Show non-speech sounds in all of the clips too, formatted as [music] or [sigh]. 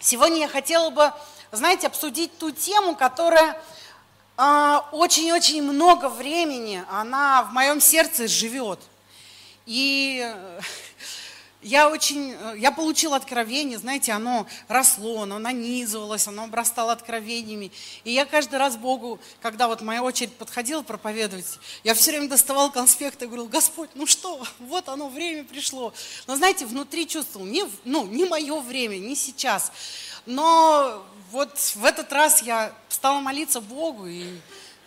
Сегодня я хотела бы, знаете, обсудить ту тему, которая а, очень-очень много времени, она в моем сердце живет. И я очень, я получила откровение, знаете, оно росло, оно нанизывалось, оно обрастало откровениями. И я каждый раз Богу, когда вот моя очередь подходила проповедовать, я все время доставал конспекты и говорил, Господь, ну что, вот оно, время пришло. Но знаете, внутри чувствовал, не, ну, не мое время, не сейчас. Но вот в этот раз я стала молиться Богу, и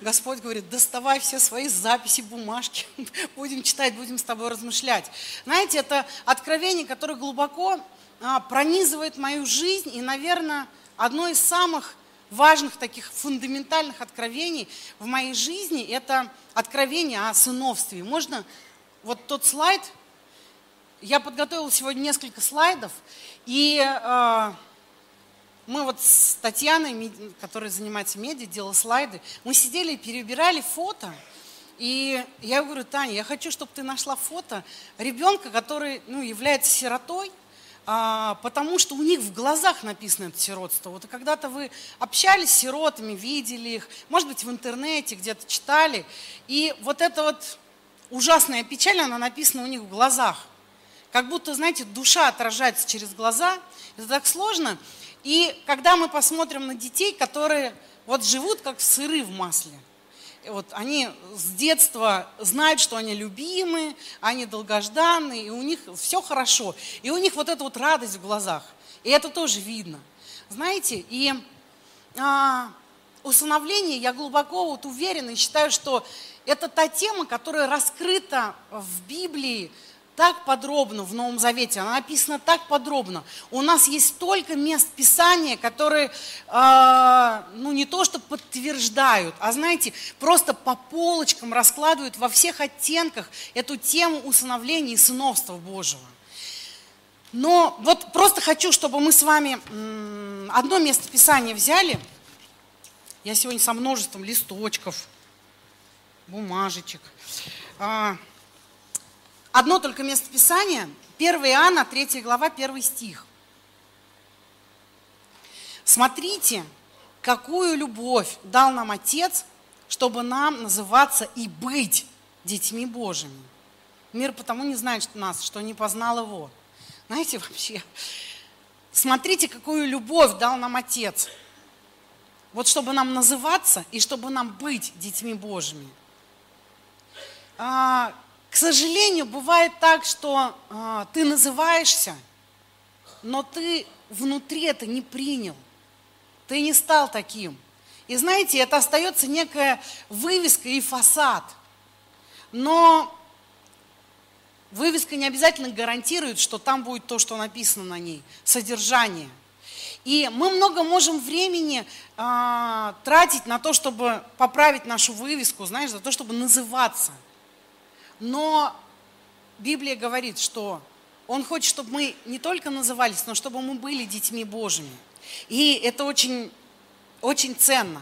Господь говорит, доставай все свои записи, бумажки, [laughs] будем читать, будем с тобой размышлять. Знаете, это откровение, которое глубоко а, пронизывает мою жизнь, и, наверное, одно из самых важных таких фундаментальных откровений в моей жизни – это откровение о сыновстве. Можно вот тот слайд, я подготовила сегодня несколько слайдов, и э, мы вот с Татьяной, которая занимается медиа, делала слайды, мы сидели и перебирали фото. И я говорю, Таня, я хочу, чтобы ты нашла фото ребенка, который ну, является сиротой, а, потому что у них в глазах написано это сиротство. Вот когда-то вы общались с сиротами, видели их, может быть, в интернете где-то читали, и вот эта вот ужасная печаль, она написана у них в глазах. Как будто, знаете, душа отражается через глаза. Это так сложно. И когда мы посмотрим на детей, которые вот живут как сыры в масле, вот они с детства знают, что они любимы, они долгожданные, и у них все хорошо. И у них вот эта вот радость в глазах. И это тоже видно. Знаете, и а, усыновление, я глубоко вот уверена и считаю, что это та тема, которая раскрыта в Библии, так подробно в Новом Завете, она написана так подробно. У нас есть столько мест Писания, которые, э, ну не то что подтверждают, а знаете, просто по полочкам раскладывают во всех оттенках эту тему усыновления и сыновства Божьего. Но вот просто хочу, чтобы мы с вами одно место Писания взяли. Я сегодня со множеством листочков, бумажечек. Одно только место Писания, 1 Иоанна, 3 глава, 1 стих. Смотрите, какую любовь дал нам Отец, чтобы нам называться и быть детьми Божьими. Мир потому не знает нас, что не познал Его. Знаете, вообще, смотрите, какую любовь дал нам Отец. Вот чтобы нам называться и чтобы нам быть детьми Божьими. А, к сожалению, бывает так, что а, ты называешься, но ты внутри это не принял. Ты не стал таким. И знаете, это остается некая вывеска и фасад. Но вывеска не обязательно гарантирует, что там будет то, что написано на ней, содержание. И мы много можем времени а, тратить на то, чтобы поправить нашу вывеску, знаешь, за то, чтобы называться – но Библия говорит, что Он хочет, чтобы мы не только назывались, но чтобы мы были детьми Божьими. И это очень, очень ценно.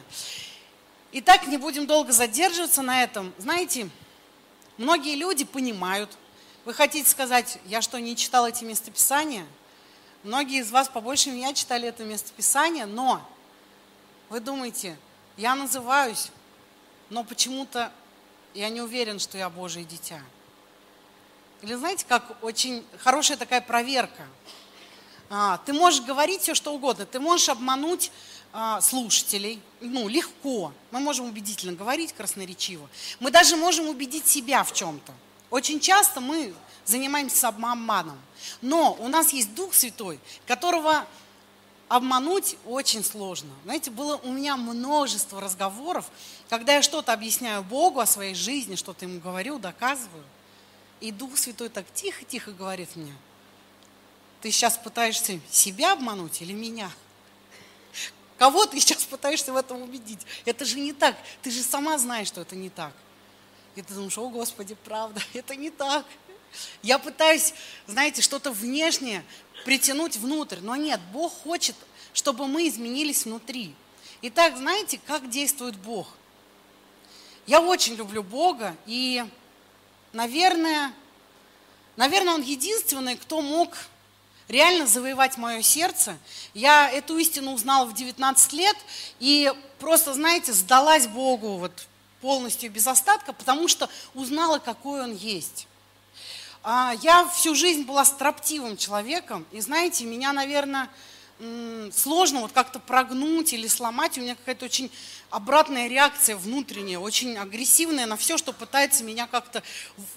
Итак, не будем долго задерживаться на этом. Знаете, многие люди понимают. Вы хотите сказать, я что, не читал эти местописания? Многие из вас побольше меня читали это местописание, но вы думаете, я называюсь, но почему-то я не уверен, что я Божие дитя. Или знаете, как очень хорошая такая проверка. А, ты можешь говорить все, что угодно. Ты можешь обмануть а, слушателей. Ну, легко. Мы можем убедительно говорить, красноречиво. Мы даже можем убедить себя в чем-то. Очень часто мы занимаемся обманом. Но у нас есть Дух Святой, которого обмануть очень сложно. Знаете, было у меня множество разговоров, когда я что-то объясняю Богу о своей жизни, что-то ему говорю, доказываю. И Дух Святой так тихо-тихо говорит мне, ты сейчас пытаешься себя обмануть или меня? Кого ты сейчас пытаешься в этом убедить? Это же не так. Ты же сама знаешь, что это не так. И ты думаешь, о Господи, правда, [laughs] это не так. Я пытаюсь, знаете, что-то внешнее притянуть внутрь. Но нет, Бог хочет, чтобы мы изменились внутри. Итак, знаете, как действует Бог? Я очень люблю Бога, и, наверное, наверное, Он единственный, кто мог реально завоевать мое сердце. Я эту истину узнала в 19 лет и просто, знаете, сдалась Богу вот полностью без остатка, потому что узнала, какой Он есть. А, я всю жизнь была строптивым человеком, и знаете, меня, наверное, сложно вот как-то прогнуть или сломать. У меня какая-то очень обратная реакция внутренняя, очень агрессивная на все, что пытается меня как-то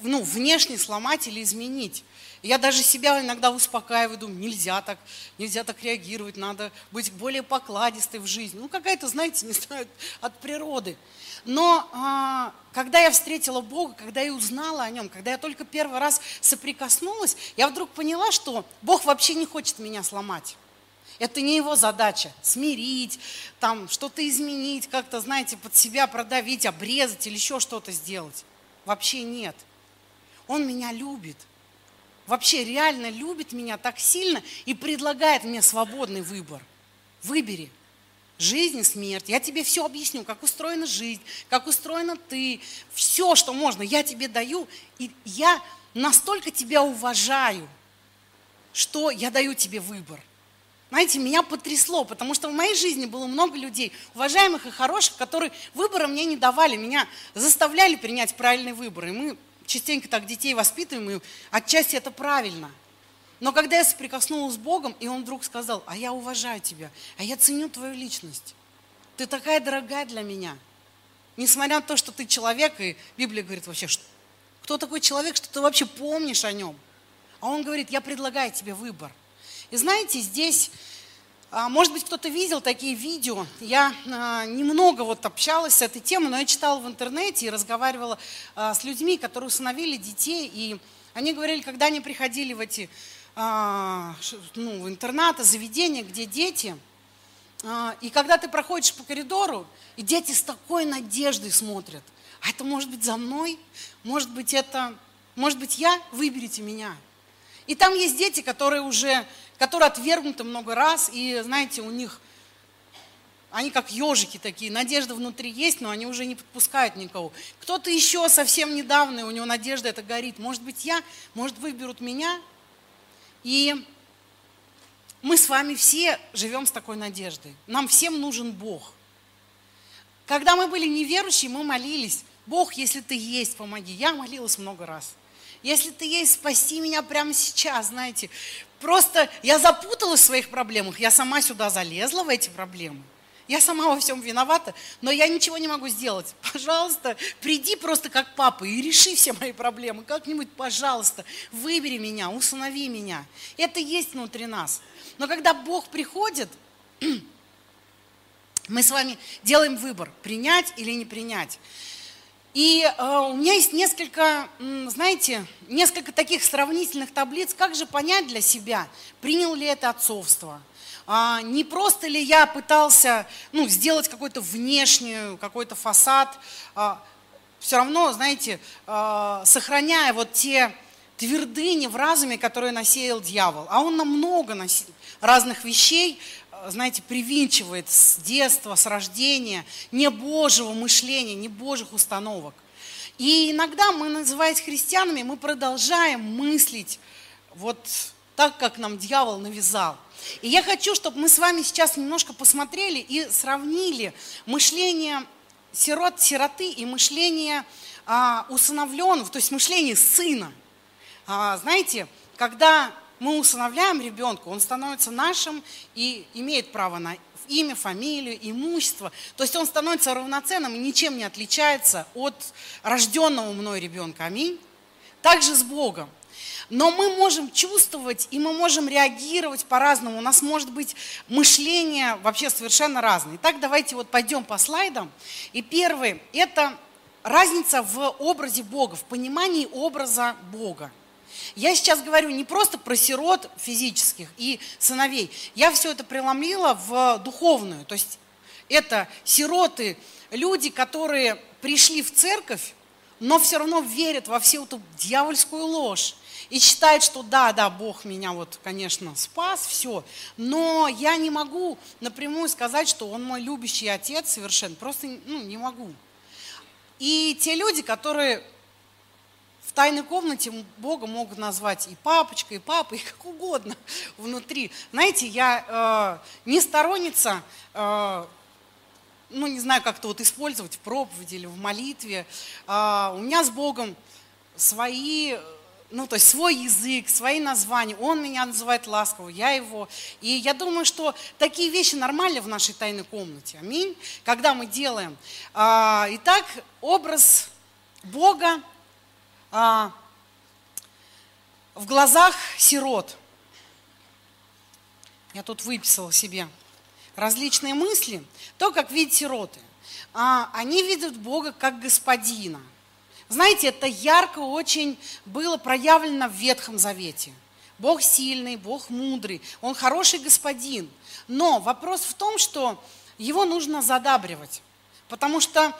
ну, внешне сломать или изменить. Я даже себя иногда успокаиваю, думаю, нельзя так, нельзя так реагировать, надо быть более покладистой в жизни. Ну, какая-то, знаете, [laughs] не знаю, от природы. Но а, когда я встретила Бога, когда я узнала о Нем, когда я только первый раз соприкоснулась, я вдруг поняла, что Бог вообще не хочет меня сломать. Это не его задача смирить, там что-то изменить, как-то, знаете, под себя продавить, обрезать или еще что-то сделать. Вообще нет. Он меня любит. Вообще реально любит меня так сильно и предлагает мне свободный выбор. Выбери жизнь смерть. Я тебе все объясню, как устроена жизнь, как устроена ты. Все, что можно, я тебе даю. И я настолько тебя уважаю, что я даю тебе выбор. Знаете, меня потрясло, потому что в моей жизни было много людей, уважаемых и хороших, которые выбора мне не давали, меня заставляли принять правильный выбор. И мы частенько так детей воспитываем, и отчасти это правильно – но когда я соприкоснулась с Богом, и Он вдруг сказал, а я уважаю тебя, а я ценю твою личность. Ты такая дорогая для меня. Несмотря на то, что ты человек, и Библия говорит вообще, что, кто такой человек, что ты вообще помнишь о нем. А он говорит, я предлагаю тебе выбор. И знаете, здесь, может быть, кто-то видел такие видео. Я а, немного вот общалась с этой темой, но я читала в интернете и разговаривала а, с людьми, которые усыновили детей. И они говорили, когда они приходили в эти а, ну, интерната, заведения, где дети. А, и когда ты проходишь по коридору, и дети с такой надеждой смотрят. А это может быть за мной, может быть это, может быть я, выберите меня. И там есть дети, которые уже, которые отвергнуты много раз, и знаете, у них, они как ежики такие, надежда внутри есть, но они уже не подпускают никого. Кто-то еще совсем недавно, у него надежда это горит. Может быть я, может выберут меня, и мы с вами все живем с такой надеждой. Нам всем нужен Бог. Когда мы были неверующие, мы молились, Бог, если ты есть, помоги. Я молилась много раз. Если ты есть, спаси меня прямо сейчас, знаете. Просто я запуталась в своих проблемах, я сама сюда залезла в эти проблемы. Я сама во всем виновата, но я ничего не могу сделать. [laughs] Пожалуйста, приди просто как папа и реши все мои проблемы. Как-нибудь, пожалуйста, выбери меня, усынови меня. Это есть внутри нас. Но когда Бог приходит, [clears throat] мы с вами делаем выбор, принять или не принять. И э, у меня есть несколько, знаете, несколько таких сравнительных таблиц, как же понять для себя, принял ли это отцовство – а, не просто ли я пытался ну, сделать какой-то внешний, какой-то фасад, а, все равно, знаете, а, сохраняя вот те твердыни в разуме, которые насеял дьявол. А он нам много разных вещей, знаете, привинчивает с детства, с рождения, не Божьего мышления, не Божьих установок. И иногда мы, называясь христианами, мы продолжаем мыслить вот так, как нам дьявол навязал. И я хочу, чтобы мы с вами сейчас немножко посмотрели и сравнили мышление сирот, сироты и мышление а, усыновленного, то есть мышление сына. А, знаете, когда мы усыновляем ребенка, он становится нашим и имеет право на имя, фамилию, имущество. То есть он становится равноценным и ничем не отличается от рожденного мной ребенка. Аминь. Также с Богом. Но мы можем чувствовать и мы можем реагировать по-разному. У нас может быть мышление вообще совершенно разное. Итак, давайте вот пойдем по слайдам. И первый – это разница в образе Бога, в понимании образа Бога. Я сейчас говорю не просто про сирот физических и сыновей. Я все это преломлила в духовную. То есть это сироты, люди, которые пришли в церковь, но все равно верят во всю эту дьявольскую ложь и считает, что да, да, Бог меня вот, конечно, спас, все, но я не могу напрямую сказать, что Он мой любящий отец совершенно, просто ну, не могу. И те люди, которые тайной комнате Бога могут назвать и папочка, и папа, [laughs] и как угодно внутри. Знаете, я э, не сторонница, э, ну не знаю, как это вот использовать в проповеди или в молитве. Э, у меня с Богом свои ну, то есть свой язык, свои названия. Он меня называет ласково, я его. И я думаю, что такие вещи нормальны в нашей тайной комнате. Аминь. Когда мы делаем. А, итак, образ Бога а, в глазах сирот. Я тут выписала себе различные мысли. То, как видят сироты. А, они видят Бога как господина. Знаете, это ярко очень было проявлено в Ветхом Завете. Бог сильный, Бог мудрый, Он хороший господин. Но вопрос в том, что его нужно задабривать. Потому что,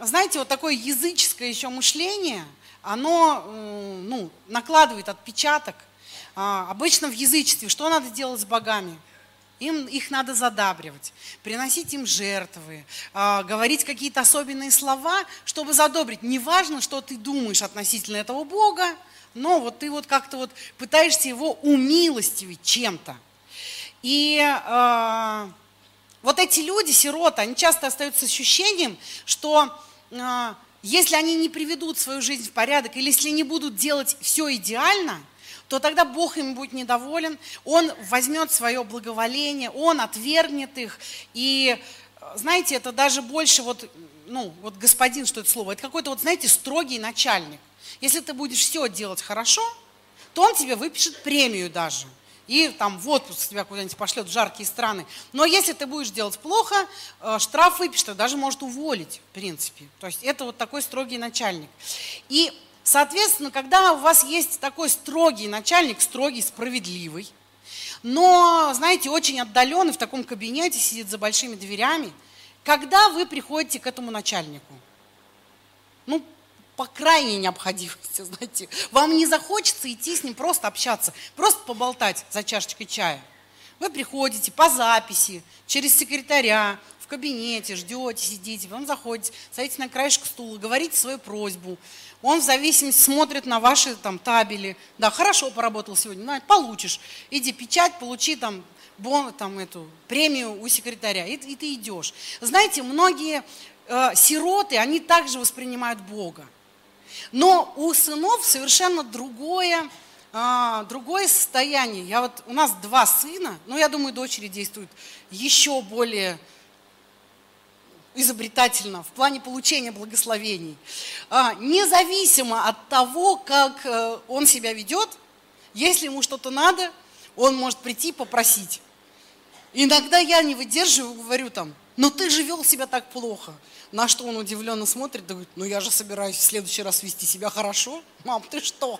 знаете, вот такое языческое еще мышление, оно ну, накладывает отпечаток. А, обычно в язычестве что надо делать с богами? им, их надо задабривать, приносить им жертвы, э, говорить какие-то особенные слова, чтобы задобрить. Неважно, что ты думаешь относительно этого Бога, но вот ты вот как-то вот пытаешься его умилостивить чем-то. И э, вот эти люди, сироты, они часто остаются с ощущением, что если они не приведут свою жизнь в порядок, или если не будут делать все идеально – то тогда Бог им будет недоволен, Он возьмет свое благоволение, Он отвергнет их. И, знаете, это даже больше вот, ну, вот господин, что это слово, это какой-то вот, знаете, строгий начальник. Если ты будешь все делать хорошо, то он тебе выпишет премию даже. И там в отпуск тебя куда-нибудь пошлет в жаркие страны. Но если ты будешь делать плохо, э, штраф выпишет, даже может уволить, в принципе. То есть это вот такой строгий начальник. И Соответственно, когда у вас есть такой строгий начальник, строгий, справедливый, но, знаете, очень отдаленный в таком кабинете, сидит за большими дверями, когда вы приходите к этому начальнику? Ну, по крайней необходимости, [laughs] знаете. Вам не захочется идти с ним просто общаться, просто поболтать за чашечкой чая. Вы приходите по записи, через секретаря, в кабинете, ждете, сидите, потом заходите, садитесь на краешек стула, говорите свою просьбу, он в зависимости смотрит на ваши там табели. Да, хорошо поработал сегодня, на, получишь. Иди печать, получи там, бон, там эту премию у секретаря. И, и ты идешь. Знаете, многие э, сироты, они также воспринимают Бога. Но у сынов совершенно другое, э, другое состояние. Я вот, у нас два сына, но я думаю, дочери действуют еще более изобретательно в плане получения благословений. А, независимо от того, как э, он себя ведет, если ему что-то надо, он может прийти попросить. Иногда я не выдерживаю, говорю там, но ты же вел себя так плохо. На что он удивленно смотрит, да говорит, ну я же собираюсь в следующий раз вести себя хорошо. Мам, ты что?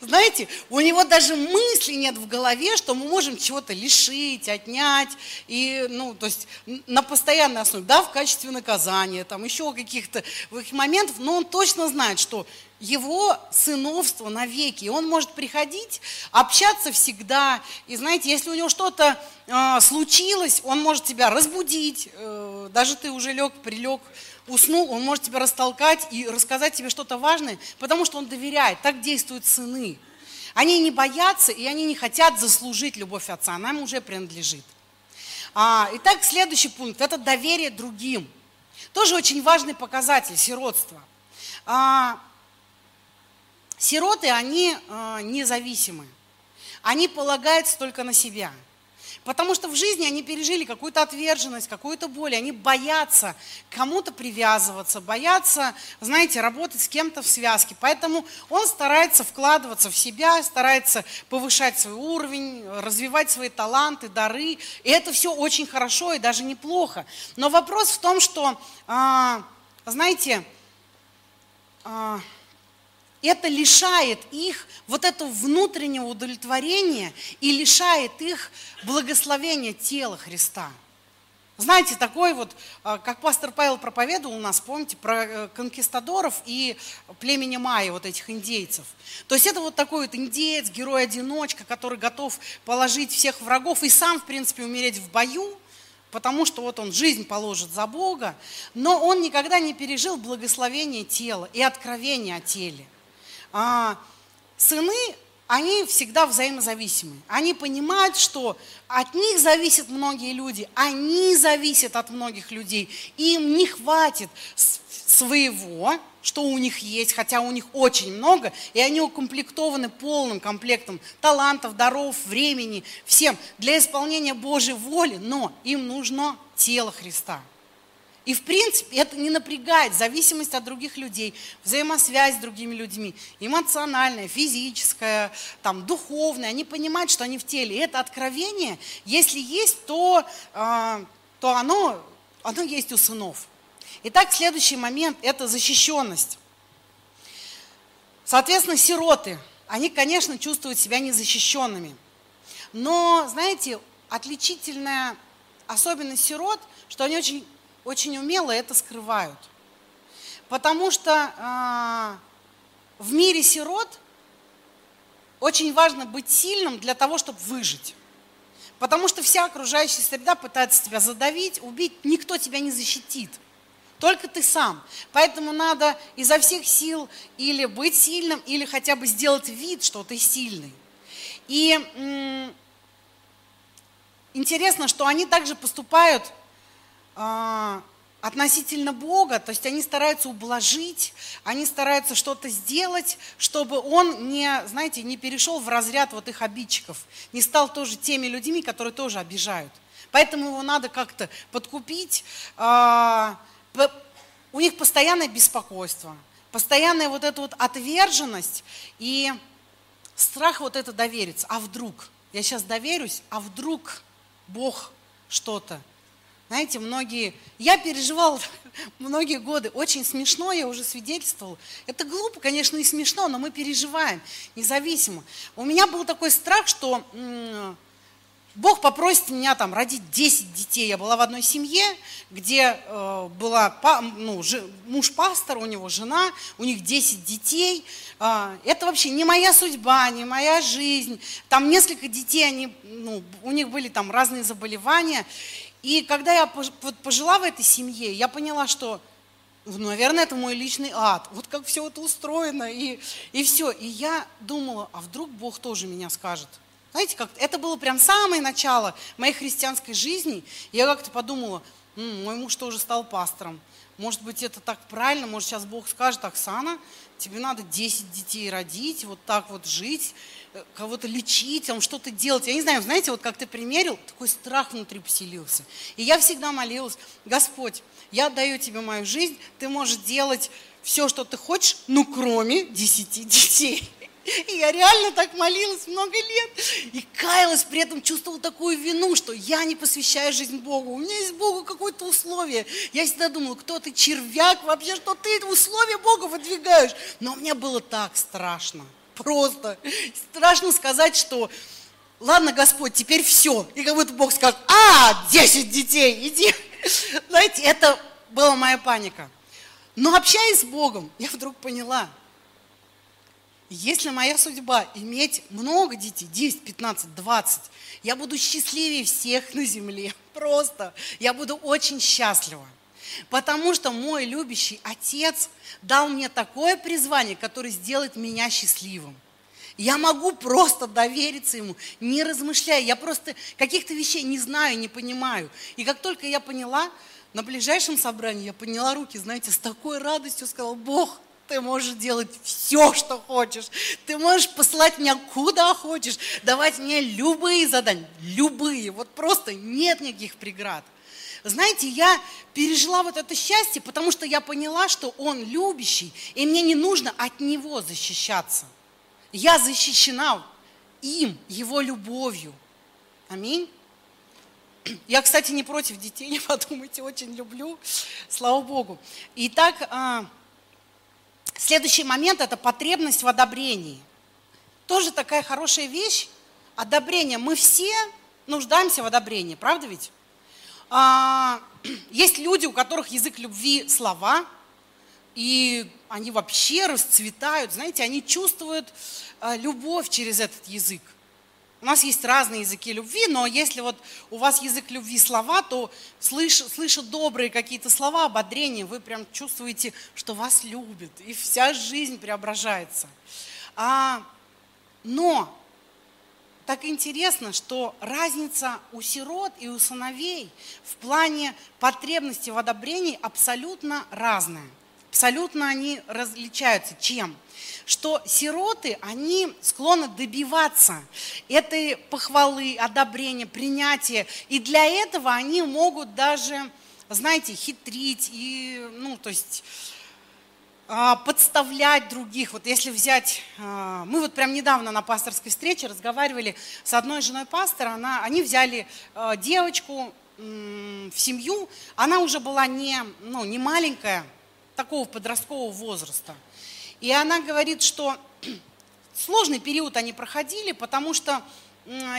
Знаете, у него даже мысли нет в голове, что мы можем чего-то лишить, отнять, и, ну, то есть на постоянной основе, да, в качестве наказания, там еще каких-то моментов, но он точно знает, что его сыновство навеки. И он может приходить, общаться всегда. И знаете, если у него что-то э, случилось, он может тебя разбудить. Э, даже ты уже лег, прилег, уснул, он может тебя растолкать и рассказать тебе что-то важное, потому что он доверяет. Так действуют сыны. Они не боятся и они не хотят заслужить любовь отца, она им уже принадлежит. А, итак, следующий пункт – это доверие другим. Тоже очень важный показатель сиротства. А, сироты, они а, независимы. Они полагаются только на себя – Потому что в жизни они пережили какую-то отверженность, какую-то боль. Они боятся кому-то привязываться, боятся, знаете, работать с кем-то в связке. Поэтому он старается вкладываться в себя, старается повышать свой уровень, развивать свои таланты, дары. И это все очень хорошо и даже неплохо. Но вопрос в том, что, а, знаете, а, это лишает их вот этого внутреннего удовлетворения и лишает их благословения тела Христа. Знаете, такой вот, а, как пастор Павел проповедовал у нас, помните, про э, конкистадоров и племени майя, вот этих индейцев. То есть это вот такой вот индеец, герой-одиночка, который готов положить всех врагов и сам, в принципе, умереть в бою, потому что вот он жизнь положит за Бога, но он никогда не пережил благословение тела и откровение о теле. А, сыны, они всегда взаимозависимы. Они понимают, что от них зависят многие люди, они зависят от многих людей. Им не хватит своего, что у них есть, хотя у них очень много, и они укомплектованы полным комплектом талантов, даров, времени, всем для исполнения Божьей воли, но им нужно тело Христа. И в принципе это не напрягает зависимость от других людей, взаимосвязь с другими людьми, эмоциональная, физическая, там, духовная. Они понимают, что они в теле. И это откровение, если есть, то, э, то оно, оно есть у сынов. Итак, следующий момент – это защищенность. Соответственно, сироты, они, конечно, чувствуют себя незащищенными. Но, знаете, отличительная особенность сирот, что они очень, очень умело это скрывают. Потому что э, в мире сирот очень важно быть сильным для того, чтобы выжить. Потому что вся окружающая среда пытается тебя задавить, убить, никто тебя не защитит. Только ты сам. Поэтому надо изо всех сил или быть сильным, или хотя бы сделать вид, что ты сильный. И м- интересно, что они также поступают относительно Бога, то есть они стараются ублажить, они стараются что-то сделать, чтобы он не, знаете, не перешел в разряд вот их обидчиков, не стал тоже теми людьми, которые тоже обижают. Поэтому его надо как-то подкупить, э, у них постоянное беспокойство, постоянная вот эта вот отверженность и страх вот это довериться. А вдруг? Я сейчас доверюсь, а вдруг Бог что-то. Знаете, многие, я переживал [laughs] многие годы, очень смешно, я уже свидетельствовала. Это глупо, конечно, и смешно, но мы переживаем, независимо. У меня был такой страх, что Бог попросит меня там родить 10 детей. Я была в одной семье, где э, была ну, ж, муж пастор, у него жена, у них 10 детей. Э, это вообще не моя судьба, не моя жизнь. Там несколько детей, они, ну, у них были там разные заболевания. И когда я пожила в этой семье, я поняла, что ну, наверное, это мой личный ад. Вот как все это устроено, и, и все. И я думала, а вдруг Бог тоже меня скажет – знаете, как это было прям самое начало моей христианской жизни. Я как-то подумала, М, мой муж тоже стал пастором. Может быть, это так правильно, может, сейчас Бог скажет, Оксана, тебе надо 10 детей родить, вот так вот жить, кого-то лечить, там что-то делать. Я не знаю, знаете, вот как ты примерил, такой страх внутри поселился. И я всегда молилась, Господь, я отдаю тебе мою жизнь, ты можешь делать все, что ты хочешь, ну, кроме 10 детей. И я реально так молилась много лет и каялась, при этом чувствовала такую вину, что я не посвящаю жизнь Богу. У меня есть Богу какое-то условие. Я всегда думала, кто ты, червяк вообще, что ты условия Бога выдвигаешь. Но мне было так страшно, просто страшно сказать, что ладно, Господь, теперь все. И как будто Бог скажет, а, 10 детей, иди. [laughs] Знаете, это была моя паника. Но общаясь с Богом, я вдруг поняла – если моя судьба иметь много детей, 10, 15, 20, я буду счастливее всех на земле. [laughs] Просто. Я буду очень счастлива. Потому что мой любящий отец дал мне такое призвание, которое сделает меня счастливым. Я могу просто довериться ему, не размышляя. Я просто каких-то вещей не знаю, не понимаю. И как только я поняла, на ближайшем собрании я подняла руки, знаете, с такой радостью сказала, Бог, ты можешь делать все, что хочешь. Ты можешь послать меня куда хочешь, давать мне любые задания, любые. Вот просто нет никаких преград. Знаете, я пережила вот это счастье, потому что я поняла, что он любящий, и мне не нужно от него защищаться. Я защищена им, его любовью. Аминь. Я, кстати, не против детей, [laughs] не подумайте, очень люблю, слава Богу. Итак, а, Следующий момент – это потребность в одобрении. Тоже такая хорошая вещь. Одобрение. Мы все нуждаемся в одобрении, правда ведь? А, [clears throat] есть люди, у которых язык любви – слова, и они вообще расцветают, знаете, они чувствуют а, любовь через этот язык. у нас есть разные языки любви, но если вот у вас язык любви слова, то слыша, слыша добрые какие-то слова, ободрения, вы прям чувствуете, что вас любят, и вся жизнь преображается. А, но так интересно, что разница у сирот и у сыновей в плане потребности в одобрении абсолютно разная. Абсолютно они различаются. Чем? Что сироты, они склонны добиваться этой похвалы, одобрения, принятия. И для этого они могут даже, знаете, хитрить и, ну, то есть подставлять других. Вот если взять, а, мы вот прям недавно на пасторской встрече разговаривали с одной женой пастора, она, они взяли а, девочку в семью, она уже была не, ну, не маленькая, такого подросткового возраста. И она говорит, что [clears throat] сложный период они проходили, потому что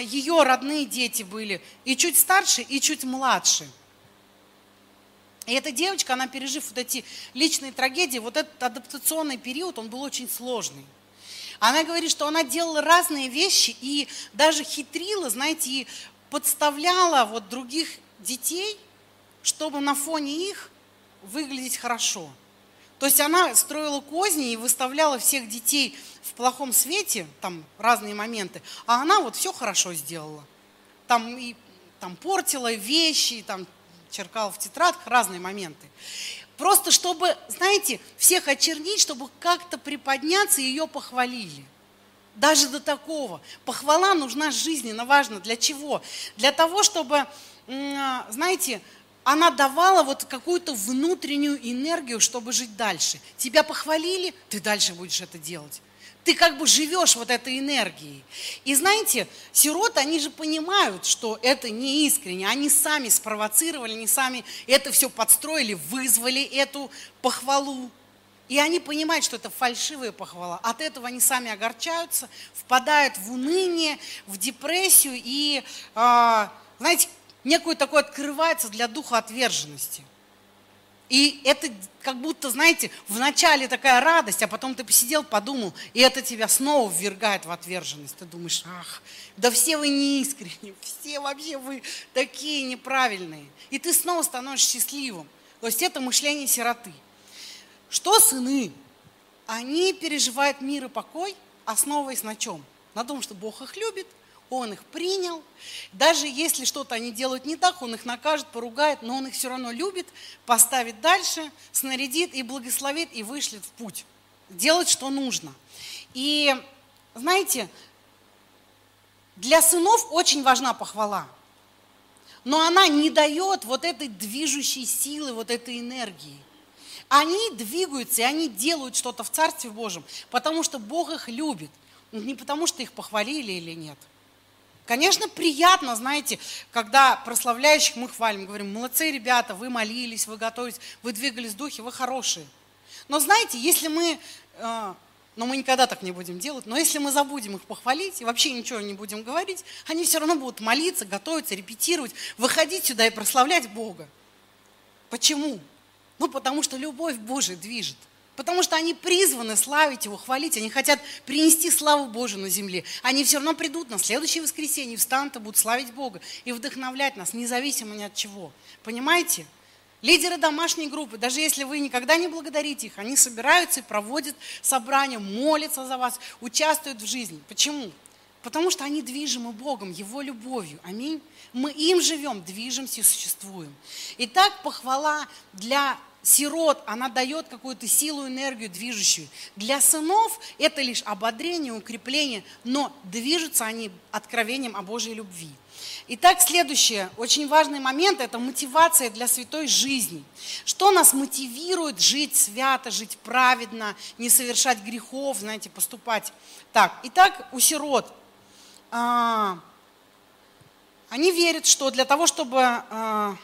ее родные дети были и чуть старше, и чуть младше. И эта девочка, она пережив вот эти личные трагедии, вот этот адаптационный период, он был очень сложный. Она говорит, что она делала разные вещи и даже хитрила, знаете, и подставляла вот других детей, чтобы на фоне их выглядеть хорошо. То есть она строила козни и выставляла всех детей в плохом свете, там разные моменты, а она вот все хорошо сделала. Там и там портила вещи, там черкала в тетрадках разные моменты. Просто чтобы, знаете, всех очернить, чтобы как-то приподняться, ее похвалили. Даже до такого. Похвала нужна жизненно важна. Для чего? Для того, чтобы, знаете, она давала вот какую-то внутреннюю энергию, чтобы жить дальше. Тебя похвалили, ты дальше будешь это делать. Ты как бы живешь вот этой энергией. И знаете, сироты, они же понимают, что это не искренне. Они сами спровоцировали, они сами это все подстроили, вызвали эту похвалу. И они понимают, что это фальшивая похвала. От этого они сами огорчаются, впадают в уныние, в депрессию и, э, знаете, некую такое открывается для духа отверженности. И это как будто, знаете, вначале такая радость, а потом ты посидел, подумал, и это тебя снова ввергает в отверженность. Ты думаешь, ах, да все вы неискренни, [laughs] все вообще вы такие неправильные. И ты снова становишься счастливым. То есть это мышление сироты. Что сыны? Они переживают мир и покой, основываясь на чем? На том, что Бог их любит – он их принял. Даже если что-то они делают не так, он их накажет, поругает, но он их все равно любит, поставит дальше, снарядит и благословит, и вышлет в путь. Делать, что нужно. И знаете, для сынов очень важна похвала. Но она не дает вот этой движущей силы, вот этой энергии. Они двигаются, и они делают что-то в Царстве Божьем, потому что Бог их любит. Не потому что их похвалили или нет – Конечно, приятно, знаете, когда прославляющих мы хвалим, говорим, молодцы, ребята, вы молились, вы готовились, вы двигались в духе, вы хорошие. Но знаете, если мы, э, но мы никогда так не будем делать, но если мы забудем их похвалить и вообще ничего не будем говорить, они все равно будут молиться, готовиться, репетировать, выходить сюда и прославлять Бога. Почему? Ну, потому что любовь Божия движет. Потому что они призваны славить Его, хвалить. Они хотят принести славу Божию на земле. Они все равно придут на следующее воскресенье, встанут и будут славить Бога и вдохновлять нас, независимо ни от чего. Понимаете? Лидеры домашней группы, даже если вы никогда не благодарите их, они собираются и проводят собрания, молятся за вас, участвуют в жизни. Почему? Потому что они движимы Богом, Его любовью. Аминь. Мы им живем, движемся и существуем. Итак, похвала для сирот, она дает какую-то силу, энергию движущую. Для сынов это лишь ободрение, укрепление, но движутся они откровением о Божьей любви. Итак, следующее, очень важный момент – это мотивация для святой жизни. Что нас мотивирует жить свято, жить праведно, не совершать грехов, знаете, поступать так. Итак, у сирот а, они верят, что для того, чтобы а,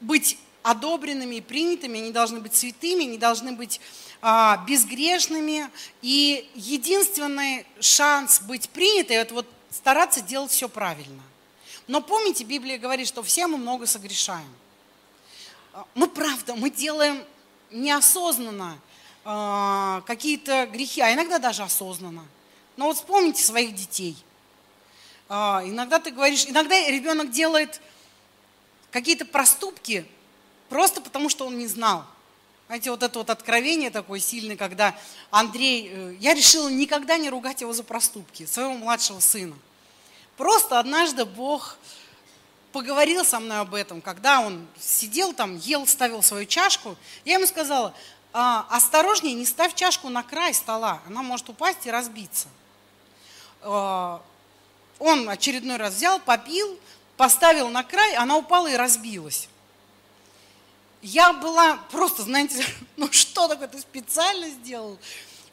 быть одобренными и принятыми, они должны быть святыми, они должны быть а, безгрешными. И единственный шанс быть принятой – это вот стараться делать все правильно. Но помните, Библия говорит, что все мы много согрешаем. А, мы правда, мы делаем неосознанно э, какие-то грехи, а иногда даже осознанно. Но вот вспомните своих детей. А, иногда ты говоришь, иногда ребенок делает какие-то проступки просто потому, что он не знал. Знаете, вот это вот откровение такое сильное, когда Андрей, э, я решила никогда не ругать его за проступки, своего младшего сына. Просто однажды Бог поговорил со мной об этом, когда он сидел там, ел, ставил свою чашку. Я ему сказала, а, осторожнее, не ставь чашку на край стола, она может упасть и разбиться. А, он очередной раз взял, попил, поставил на край, она упала и разбилась. Я была просто, знаете, [laughs] ну что такое, ты специально сделал?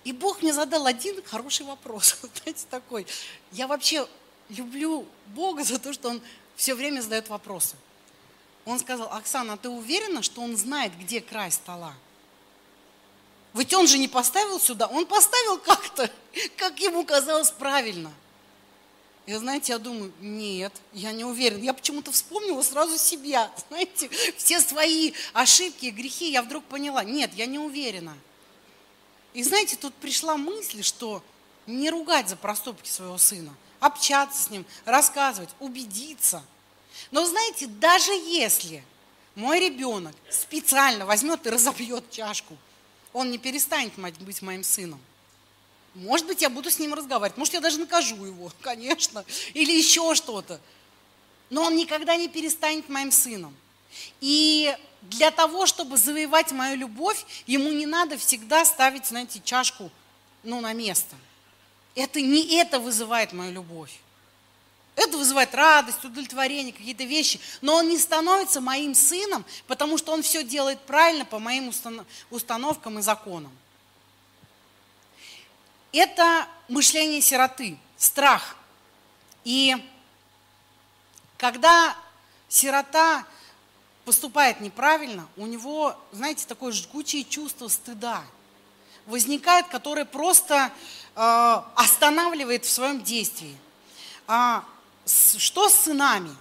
И Бог мне задал один хороший вопрос, [laughs] знаете, такой. Я вообще люблю Бога за то, что Он все время задает вопросы. Он сказал, Оксана, а ты уверена, что он знает, где край стола? Ведь он же не поставил сюда, он поставил как-то, [laughs] как ему казалось правильно. И знаете, я думаю, нет, я не уверен. Я почему-то вспомнила сразу себя, [laughs] знаете, все свои ошибки и грехи я вдруг поняла. Нет, я не уверена. И знаете, тут пришла мысль, что не ругать за проступки своего сына, общаться с ним, рассказывать, убедиться. Но знаете, даже если мой ребенок специально возьмет и разобьет чашку, он не перестанет быть моим сыном. Может быть, я буду с ним разговаривать. Может, я даже накажу его, [laughs] конечно. Или еще что-то. Но он никогда не перестанет моим сыном. И для того, чтобы завоевать мою любовь, ему не надо всегда ставить, знаете, чашку ну, на место. Это не это вызывает мою любовь. Это вызывает радость, удовлетворение, какие-то вещи. Но он не становится моим сыном, потому что он все делает правильно по моим установкам и законам. Это мышление сироты, страх. И когда сирота поступает неправильно, у него, знаете, такое жгучее чувство стыда возникает, которое просто э, останавливает в своем действии. А, с, что с сынами?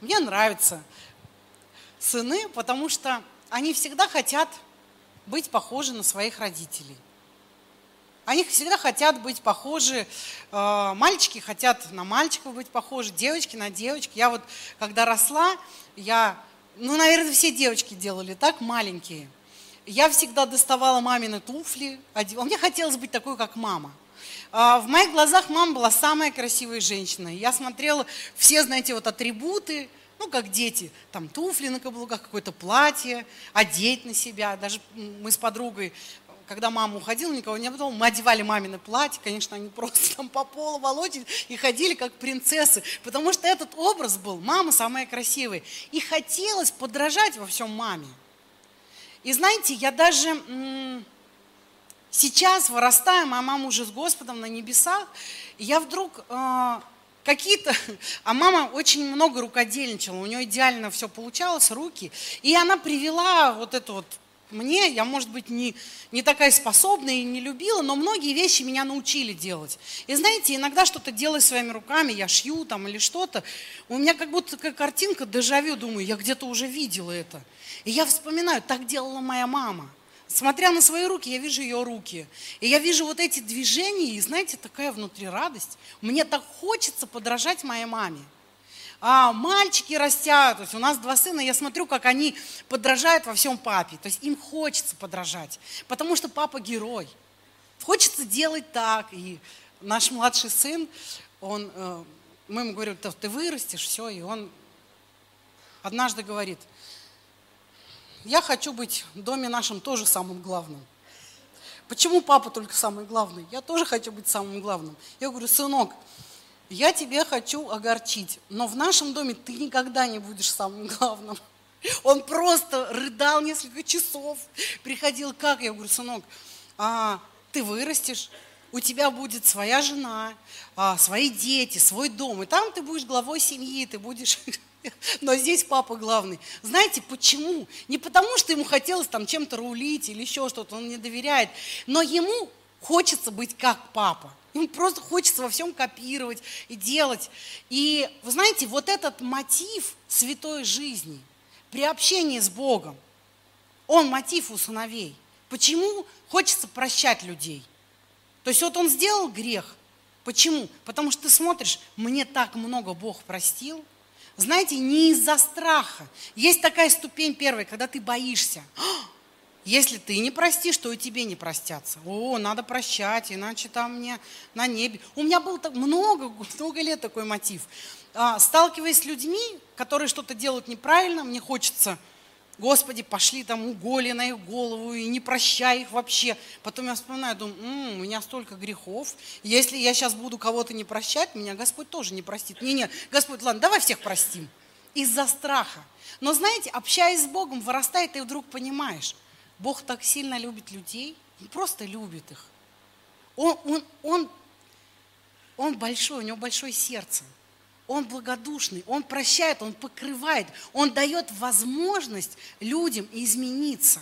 Мне нравятся сыны, потому что они всегда хотят быть похожи на своих родителей. Они всегда хотят быть похожи, э, мальчики хотят на мальчиков быть похожи, девочки на девочек. Я вот, когда росла, я, ну, наверное, все девочки делали так, маленькие. Я всегда доставала мамины туфли, одевала. Мне хотелось быть такой, как мама. А, в моих глазах мама была самая красивая женщина. Я смотрела все, знаете, вот атрибуты, ну, как дети, там туфли на каблуках, какое-то платье, одеть на себя. Даже мы с подругой когда мама уходила, никого не было, мы одевали мамины платье, конечно, они просто там по полу волочили и ходили как принцессы, потому что этот образ был, мама самая красивая. И хотелось подражать во всем маме. И знаете, я даже сейчас вырастаю, моя мама уже с Господом на небесах, и я вдруг э- какие-то, [laughs] а мама очень много рукодельничала, у нее идеально все получалось, руки, и она привела вот эту вот мне, я, может быть, не, не такая способная и не любила, но многие вещи меня научили делать. И знаете, иногда что-то делаю своими руками, я шью там или что-то, у меня как будто такая картинка дежавю, думаю, я где-то уже видела это. И я вспоминаю, так делала моя мама. Смотря на свои руки, я вижу ее руки. И я вижу вот эти движения, и знаете, такая внутри радость. Мне так хочется подражать моей маме а, мальчики растят, то есть у нас два сына, я смотрю, как они подражают во всем папе, то есть им хочется подражать, потому что папа герой. Хочется делать так, и наш младший сын, он, э, мы ему говорим, ты вырастешь, все, и он однажды говорит, я хочу быть в доме нашем тоже самым главным. Почему папа только самый главный? Я тоже хочу быть самым главным. Я говорю, сынок, я тебя хочу огорчить, но в нашем доме ты никогда не будешь самым главным. Он просто рыдал несколько часов, приходил, как? Я говорю, сынок, а, ты вырастешь, у тебя будет своя жена, а, свои дети, свой дом, и там ты будешь главой семьи, ты будешь... [laughs] Но здесь папа главный. Знаете, почему? Не потому, что ему хотелось там чем-то рулить или еще что-то, он не доверяет, но ему хочется быть как папа. Им просто хочется во всем копировать и делать. И вы знаете, вот этот мотив святой жизни при общении с Богом, он мотив у сыновей. Почему хочется прощать людей? То есть вот он сделал грех, Почему? Потому что ты смотришь, мне так много Бог простил. Знаете, не из-за страха. Есть такая ступень первая, когда ты боишься. Если ты не простишь, то и тебе не простятся. О, надо прощать, иначе там мне на небе. У меня было так много, [laughs] много лет такой мотив. А, сталкиваясь с людьми, которые что-то делают неправильно, мне хочется Господи, пошли там уголи на их голову и не прощай их вообще. Потом я вспоминаю, думаю, м-м, у меня столько грехов. Если я сейчас буду кого-то не прощать, меня Господь тоже не простит. Не, не, Господь, ладно, давай всех простим. Из-за страха. Но знаете, общаясь с Богом, вырастает, и вдруг понимаешь, Бог так сильно любит людей, Он просто любит их. Он, он, он, он большой, у него большое сердце. Он благодушный, Он прощает, Он покрывает, Он дает возможность людям измениться.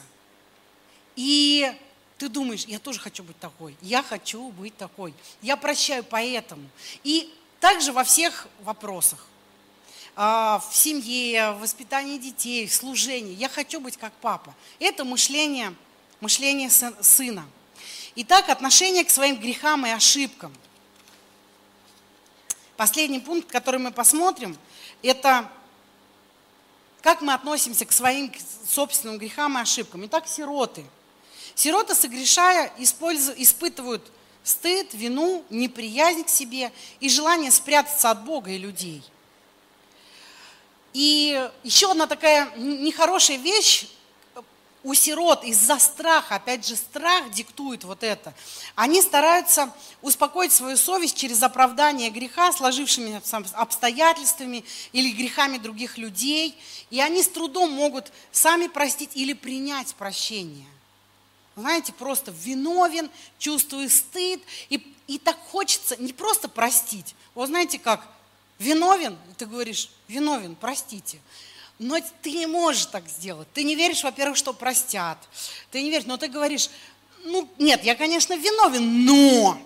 И ты думаешь, я тоже хочу быть такой, я хочу быть такой, я прощаю поэтому. И также во всех вопросах, в семье, в воспитании детей, в служении, я хочу быть как папа. Это мышление, мышление сына. Итак, отношение к своим грехам и ошибкам – Последний пункт, который мы посмотрим, это как мы относимся к своим собственным грехам и ошибкам. Итак, сироты. Сироты, согрешая, испытывают стыд, вину, неприязнь к себе и желание спрятаться от Бога и людей. И еще одна такая нехорошая вещь, у сирот из-за страха, опять же, страх диктует вот это. Они стараются успокоить свою совесть через оправдание греха, сложившимися обстоятельствами или грехами других людей. И они с трудом могут сами простить или принять прощение. Знаете, просто виновен, чувствую стыд. И, и так хочется не просто простить. Вот знаете как, виновен, ты говоришь, виновен, простите. Но ты не можешь так сделать. Ты не веришь, во-первых, что простят. Ты не веришь, но ты говоришь, ну, нет, я, конечно, виновен, но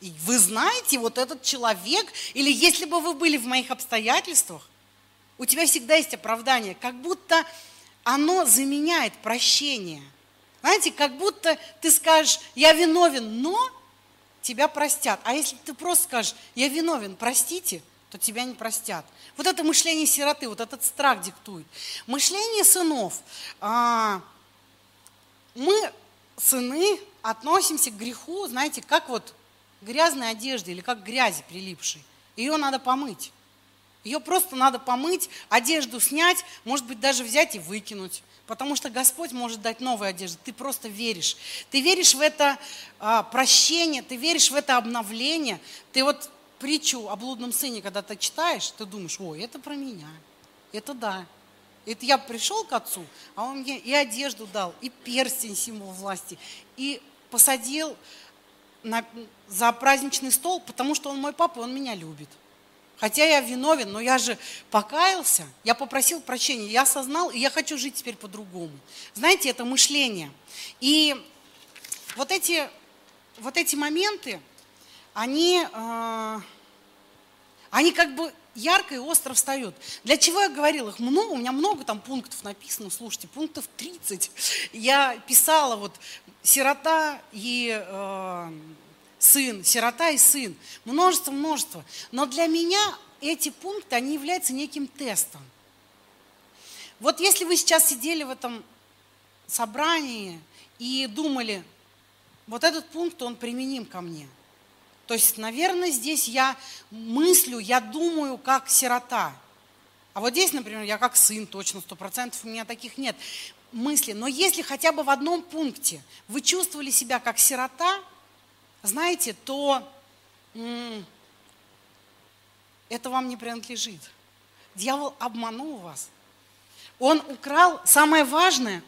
вы знаете, вот этот человек, или если бы вы были в моих обстоятельствах, у тебя всегда есть оправдание, как будто оно заменяет прощение. Знаете, как будто ты скажешь, я виновен, но тебя простят. А если ты просто скажешь, я виновен, простите – то тебя не простят. Вот это мышление сироты, вот этот страх диктует. Мышление сынов. А, мы, сыны, относимся к греху, знаете, как вот грязной одежды или как грязи прилипшей. Ее надо помыть. Ее просто надо помыть, одежду снять, может быть, даже взять и выкинуть. Потому что Господь может дать новую одежду. Ты просто веришь. Ты веришь в это а, прощение, ты веришь в это обновление. Ты вот притчу о блудном сыне, когда ты читаешь, ты думаешь, ой, это про меня, это да. Это я пришел к отцу, а он мне и одежду дал, и перстень, символ власти, и посадил на, за праздничный стол, потому что он мой папа, он меня любит. Хотя я виновен, но я же покаялся, я попросил прощения, я осознал, и я хочу жить теперь по-другому. Знаете, это мышление. И вот эти, вот эти моменты, они, э, они как бы ярко и остро встают. Для чего я говорила? Их много, у меня много там пунктов написано, слушайте, пунктов 30. Я писала вот сирота и э, сын, сирота и сын, множество, множество. Но для меня эти пункты, они являются неким тестом. Вот если вы сейчас сидели в этом собрании и думали, вот этот пункт, он применим ко мне – то есть, наверное, здесь я мыслю, я думаю, как сирота. А вот здесь, например, я как сын, точно, сто процентов у меня таких нет мысли. Но если хотя бы в одном пункте вы чувствовали себя как сирота, знаете, то это вам не принадлежит. Дьявол обманул вас. Он украл самое важное.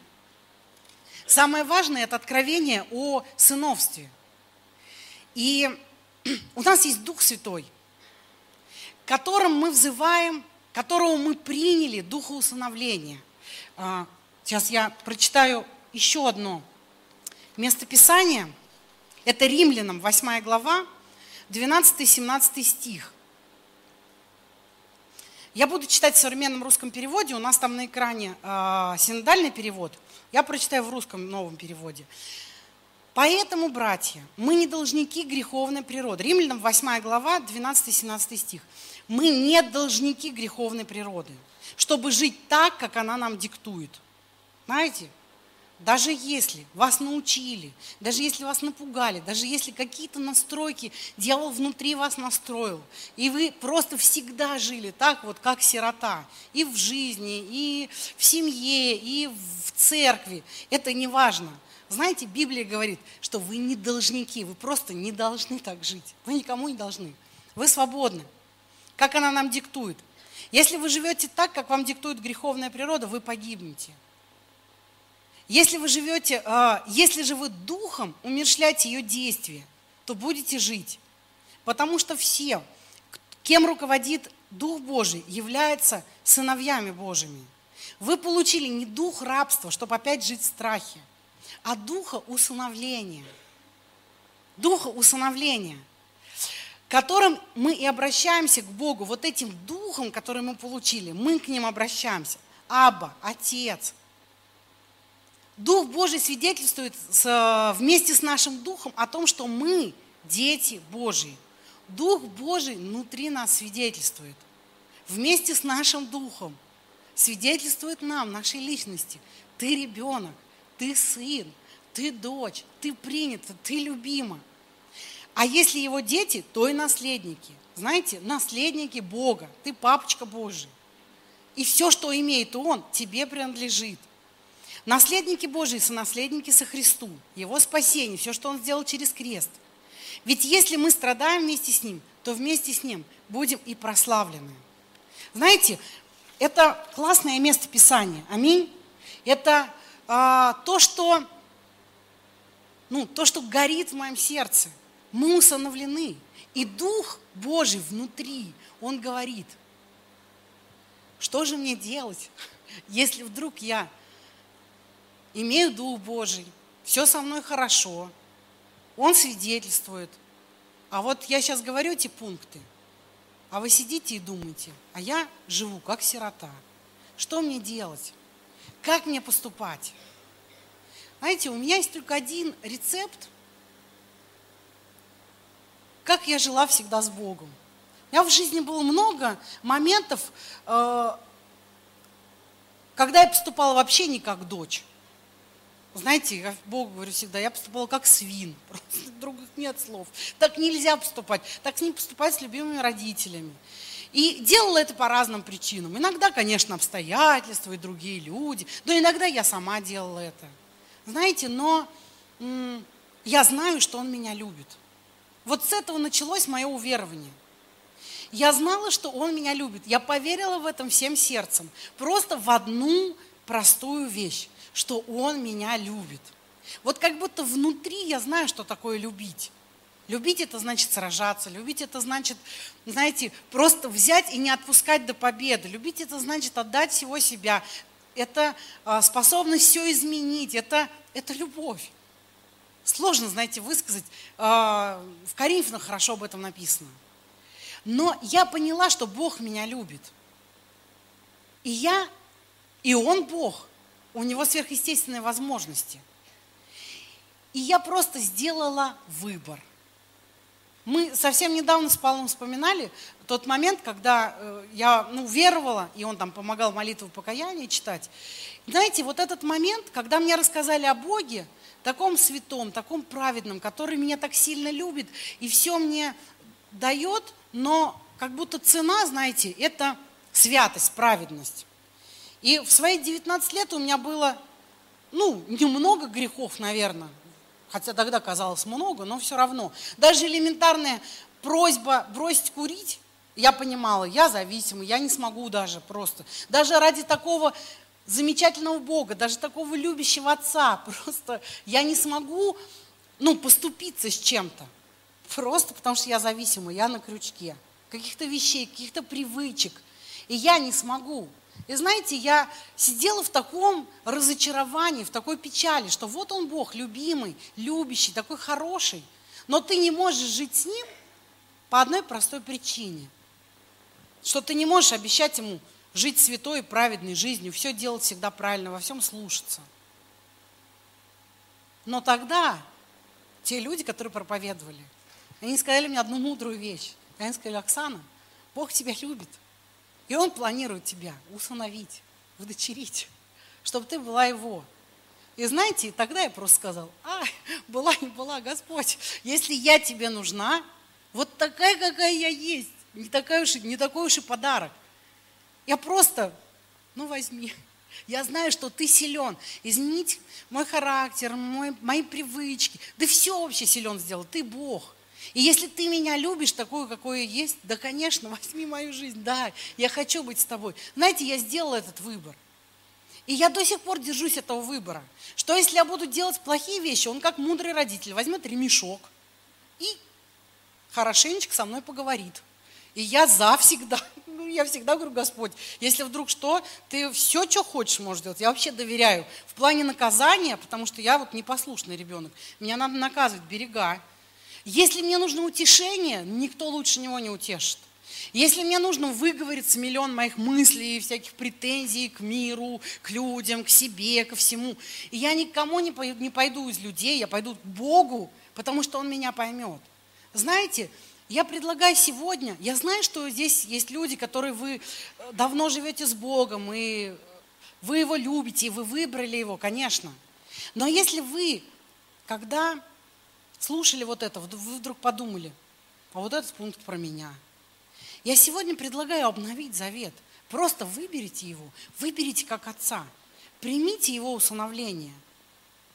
Самое важное – это откровение о сыновстве. И у нас есть Дух Святой, которым мы взываем, которого мы приняли, Духа усыновления. А, сейчас я прочитаю еще одно местописание. Это Римлянам, 8 глава, 12-17 стих. Я буду читать в современном русском переводе, у нас там на экране э, синодальный перевод, я прочитаю в русском новом переводе. Поэтому, братья, мы не должники греховной природы. Римлянам 8 глава, 12-17 стих. Мы не должники греховной природы, чтобы жить так, как она нам диктует. Знаете, даже если вас научили, даже если вас напугали, даже если какие-то настройки дьявол внутри вас настроил, и вы просто всегда жили так вот, как сирота, и в жизни, и в семье, и в церкви, это не важно – знаете, Библия говорит, что вы не должники, вы просто не должны так жить. Вы никому не должны. Вы свободны. Как она нам диктует. Если вы живете так, как вам диктует греховная природа, вы погибнете. Если вы живете, а, если же вы духом умершляете ее действия, то будете жить. Потому что все, кем руководит Дух Божий, являются сыновьями Божьими. Вы получили не дух рабства, чтобы опять жить в страхе – а духа усыновления. Духа усыновления, которым мы и обращаемся к Богу, вот этим духом, который мы получили, мы к ним обращаемся. Аба, Отец. Дух Божий свидетельствует с, вместе с нашим духом о том, что мы дети Божьи. Дух Божий внутри нас свидетельствует. Вместе с нашим духом свидетельствует нам, нашей личности. Ты ребенок ты сын, ты дочь, ты принята, ты любима. А если его дети, то и наследники. Знаете, наследники Бога, ты папочка Божий. И все, что имеет Он, тебе принадлежит. Наследники Божии, сонаследники со Христу, Его спасение, все, что Он сделал через крест. Ведь если мы страдаем вместе с Ним, то вместе с Ним будем и прославлены. Знаете, это классное место Писания. Аминь. Это то, что, ну, то, что горит в моем сердце. Мы усыновлены. И Дух Божий внутри, Он говорит, что же мне делать, [laughs] если вдруг я имею Дух Божий, все со мной хорошо, Он свидетельствует. А вот я сейчас говорю эти пункты, а вы сидите и думаете, а я живу как сирота. Что мне делать? Как мне поступать? Знаете, у меня есть только один рецепт, как я жила всегда с Богом. У меня в жизни было много моментов, э, когда я поступала вообще не как дочь. Знаете, я Богу говорю всегда, я поступала как свин, [laughs] просто других нет слов. Так нельзя поступать, так не поступать с любимыми родителями. И делала это по разным причинам. Иногда, конечно, обстоятельства и другие люди, но иногда я сама делала это. Знаете, но я знаю, что Он меня любит. Вот с этого началось мое уверование. Я знала, что Он меня любит. Я поверила в этом всем сердцем. Просто в одну простую вещь, что Он меня любит. Вот как будто внутри я знаю, что такое любить. Любить это значит сражаться, любить это значит, знаете, просто взять и не отпускать до победы. Любить это значит отдать всего себя. Это а, способность все изменить, это, это любовь. Сложно, знаете, высказать. А, в Коринфянах хорошо об этом написано. Но я поняла, что Бог меня любит. И я, и Он Бог. У Него сверхъестественные возможности. И я просто сделала выбор – мы совсем недавно с Павлом вспоминали тот момент, когда э, я ну, веровала, и он там помогал молитву покаяния читать. Знаете, вот этот момент, когда мне рассказали о Боге, таком святом, таком праведном, который меня так сильно любит и все мне дает, но как будто цена, знаете, это святость, праведность. И в свои 19 лет у меня было, ну, немного грехов, наверное, Хотя тогда казалось много, но все равно. Даже элементарная просьба бросить курить, я понимала, я зависимый, я не смогу даже просто. Даже ради такого замечательного Бога, даже такого любящего Отца, [laughs] просто я не смогу ну, поступиться с чем-то. Просто потому что я зависимый, я на крючке. Каких-то вещей, каких-то привычек. И я не смогу. И знаете, я сидела в таком разочаровании, в такой печали, что вот он Бог, любимый, любящий, такой хороший, но ты не можешь жить с ним по одной простой причине, что ты не можешь обещать ему жить святой и праведной жизнью, все делать всегда правильно, во всем слушаться. Но тогда те люди, которые проповедовали. Они сказали мне одну мудрую вещь. Они сказали, Оксана, Бог тебя любит. И Он планирует тебя усыновить, удочерить, чтобы ты была Его. И знаете, тогда я просто сказал, а, была не была, Господь, если я тебе нужна, вот такая, какая я есть, не, такая уж, не такой уж и подарок. Я просто, ну возьми. Я знаю, что ты силен. Изменить мой характер, мой, мои привычки. Да все вообще силен сделал. Ты Бог. И если ты меня любишь такую, какой я есть, да, конечно, [laughs] возьми мою жизнь. Да, я хочу быть с тобой. Знаете, я сделала этот выбор. И я до сих пор держусь этого выбора. Что если я буду делать плохие вещи, он как мудрый родитель возьмет ремешок и хорошенечко со мной поговорит. И я за всегда. [laughs] Ну, я всегда говорю, Господь, если вдруг что, ты все, что хочешь, можешь делать. Я вообще доверяю. В плане наказания, потому что я вот непослушный ребенок, меня надо наказывать, берега. Если мне нужно утешение, никто лучше него не утешит. Если мне нужно выговориться миллион моих мыслей, всяких претензий к миру, к людям, к себе, ко всему, я никому не пойду, не пойду из людей, я пойду к Богу, потому что Он меня поймет. Знаете, я предлагаю сегодня, я знаю, что здесь есть люди, которые вы э, давно живете с Богом, и вы Его любите, и вы выбрали Его, конечно. Но если вы, когда слушали вот это, вы вдруг подумали, а вот этот пункт про меня. Я сегодня предлагаю обновить завет. Просто выберите его, выберите как отца, примите его усыновление.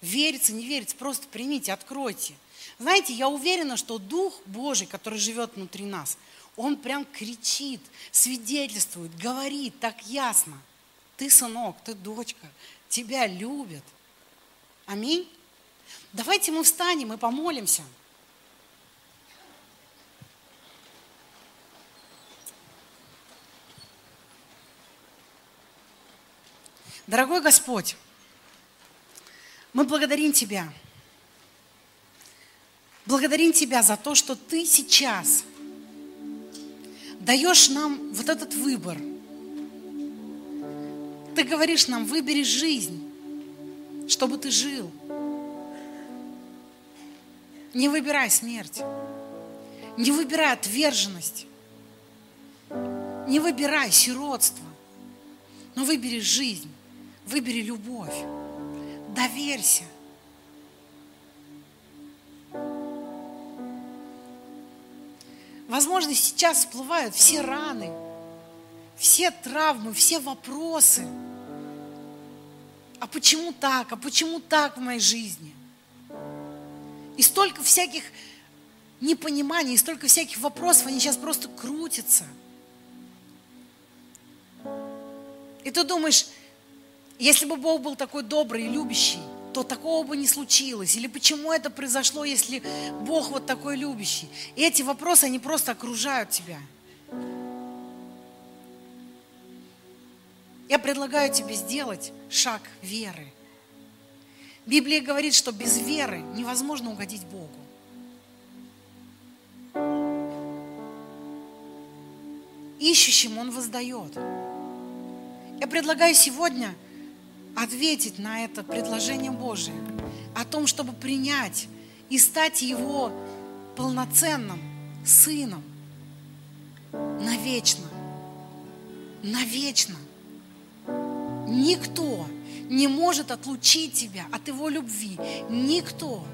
Верится, не верится, просто примите, откройте – знаете, я уверена, что Дух Божий, который живет внутри нас, он прям кричит, свидетельствует, говорит так ясно. Ты сынок, ты дочка, тебя любят. Аминь. Давайте мы встанем и помолимся. Дорогой Господь, мы благодарим Тебя Благодарим Тебя за то, что Ты сейчас даешь нам вот этот выбор. Ты говоришь нам, выбери жизнь, чтобы ты жил. Не выбирай смерть. Не выбирай отверженность. Не выбирай сиротство. Но выбери жизнь. Выбери любовь. Доверься. Возможно, сейчас всплывают все раны, все травмы, все вопросы. А почему так? А почему так в моей жизни? И столько всяких непониманий, и столько всяких вопросов, они сейчас просто крутятся. И ты думаешь, если бы Бог был такой добрый и любящий, то такого бы не случилось. Или почему это произошло, если Бог вот такой любящий? И эти вопросы, они просто окружают тебя. Я предлагаю тебе сделать шаг веры. Библия говорит, что без веры невозможно угодить Богу. Ищущим Он воздает. Я предлагаю сегодня – ответить на это предложение Божие о том, чтобы принять и стать Его полноценным сыном навечно. Навечно. Никто не может отлучить тебя от Его любви. Никто.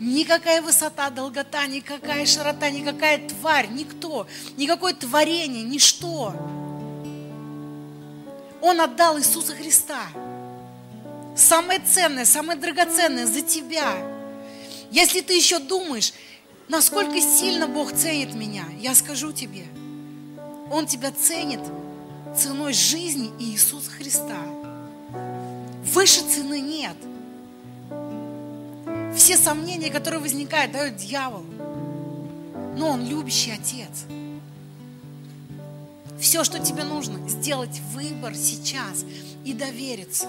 Никакая высота, долгота, никакая широта, никакая тварь, никто, никакое творение, ничто. Он отдал Иисуса Христа – самое ценное, самое драгоценное за тебя. Если ты еще думаешь, насколько сильно Бог ценит меня, я скажу тебе, Он тебя ценит ценой жизни Иисуса Христа. Выше цены нет. Все сомнения, которые возникают, дает дьявол. Но он любящий отец. Все, что тебе нужно, сделать выбор сейчас и довериться.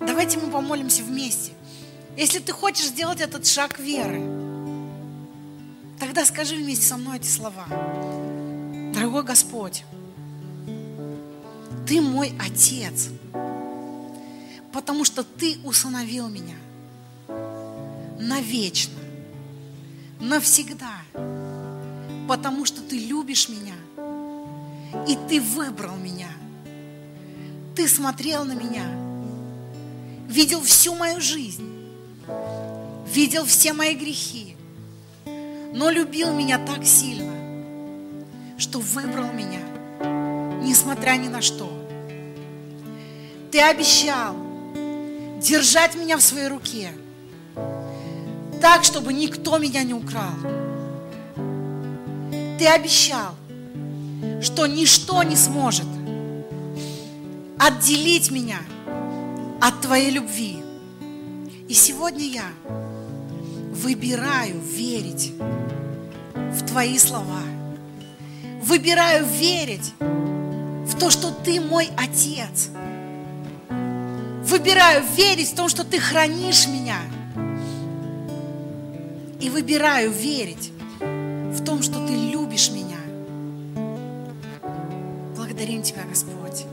Давайте мы помолимся вместе. Если ты хочешь сделать этот шаг веры, тогда скажи вместе со мной эти слова. Дорогой Господь, Ты мой Отец. потому что Ты усыновил меня навечно, навсегда, потому что Ты любишь меня, и Ты выбрал меня. Ты смотрел на меня, видел всю мою жизнь, видел все мои грехи, но любил меня так сильно, что выбрал меня, несмотря ни на что. Ты обещал держать меня в своей руке, так, чтобы никто меня не украл. Ты обещал, что ничто не сможет отделить меня от Твоей любви. И сегодня я выбираю верить в Твои слова. Выбираю верить в то, что Ты мой Отец. Выбираю верить в том, что Ты хранишь меня. И выбираю верить в том, что Ты любишь меня. Благодарим Тебя, Господь.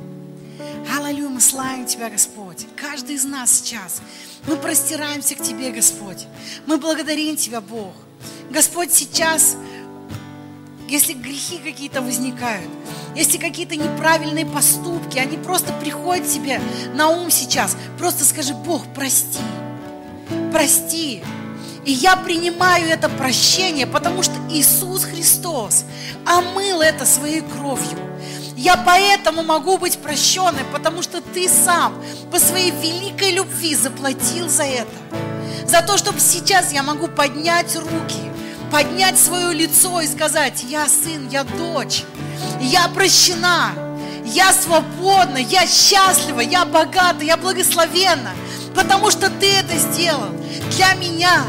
Аллилуйя, мы славим Тебя, Господь. Каждый из нас сейчас. Мы простираемся к Тебе, Господь. Мы благодарим Тебя, Бог. Господь, сейчас, если грехи какие-то возникают, если какие-то неправильные поступки, они просто приходят тебе на ум сейчас, просто скажи, Бог, прости, прости. И я принимаю это прощение, потому что Иисус Христос омыл это своей кровью. Я поэтому могу быть прощенной, потому что ты сам по своей великой любви заплатил за это. За то, чтобы сейчас я могу поднять руки, поднять свое лицо и сказать, я сын, я дочь, я прощена, я свободна, я счастлива, я богата, я благословенна, потому что ты это сделал для меня,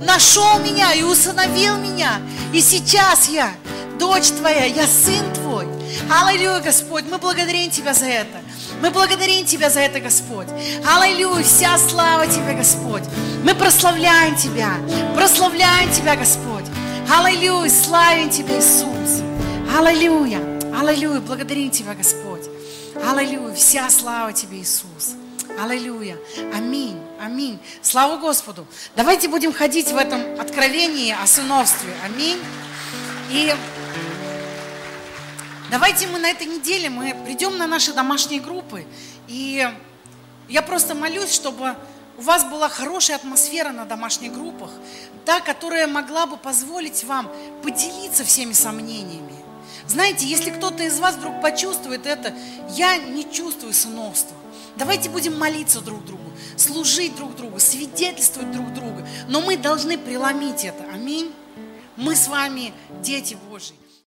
нашел меня и усыновил меня. И сейчас я дочь твоя, я сын твой. Аллилуйя, Господь, мы благодарим Тебя за это. Мы благодарим Тебя за это, Господь. Аллилуйя, вся слава Тебе, Господь. Мы прославляем Тебя, прославляем Тебя, Господь. Аллилуйя, славим Тебя, Иисус. Аллилуйя, аллилуйя, благодарим Тебя, Господь. Аллилуйя, вся слава Тебе, Иисус. Аллилуйя. Аминь. Аминь. Слава Господу. Давайте будем ходить в этом откровении о сыновстве. Аминь. И давайте мы на этой неделе мы придем на наши домашние группы. И я просто молюсь, чтобы у вас была хорошая атмосфера на домашних группах, та, которая могла бы позволить вам поделиться всеми сомнениями. Знаете, если кто-то из вас вдруг почувствует это, я не чувствую сыновства. Давайте будем молиться друг другу, служить друг другу, свидетельствовать друг другу. Но мы должны преломить это. Аминь. Мы с вами дети Божьи.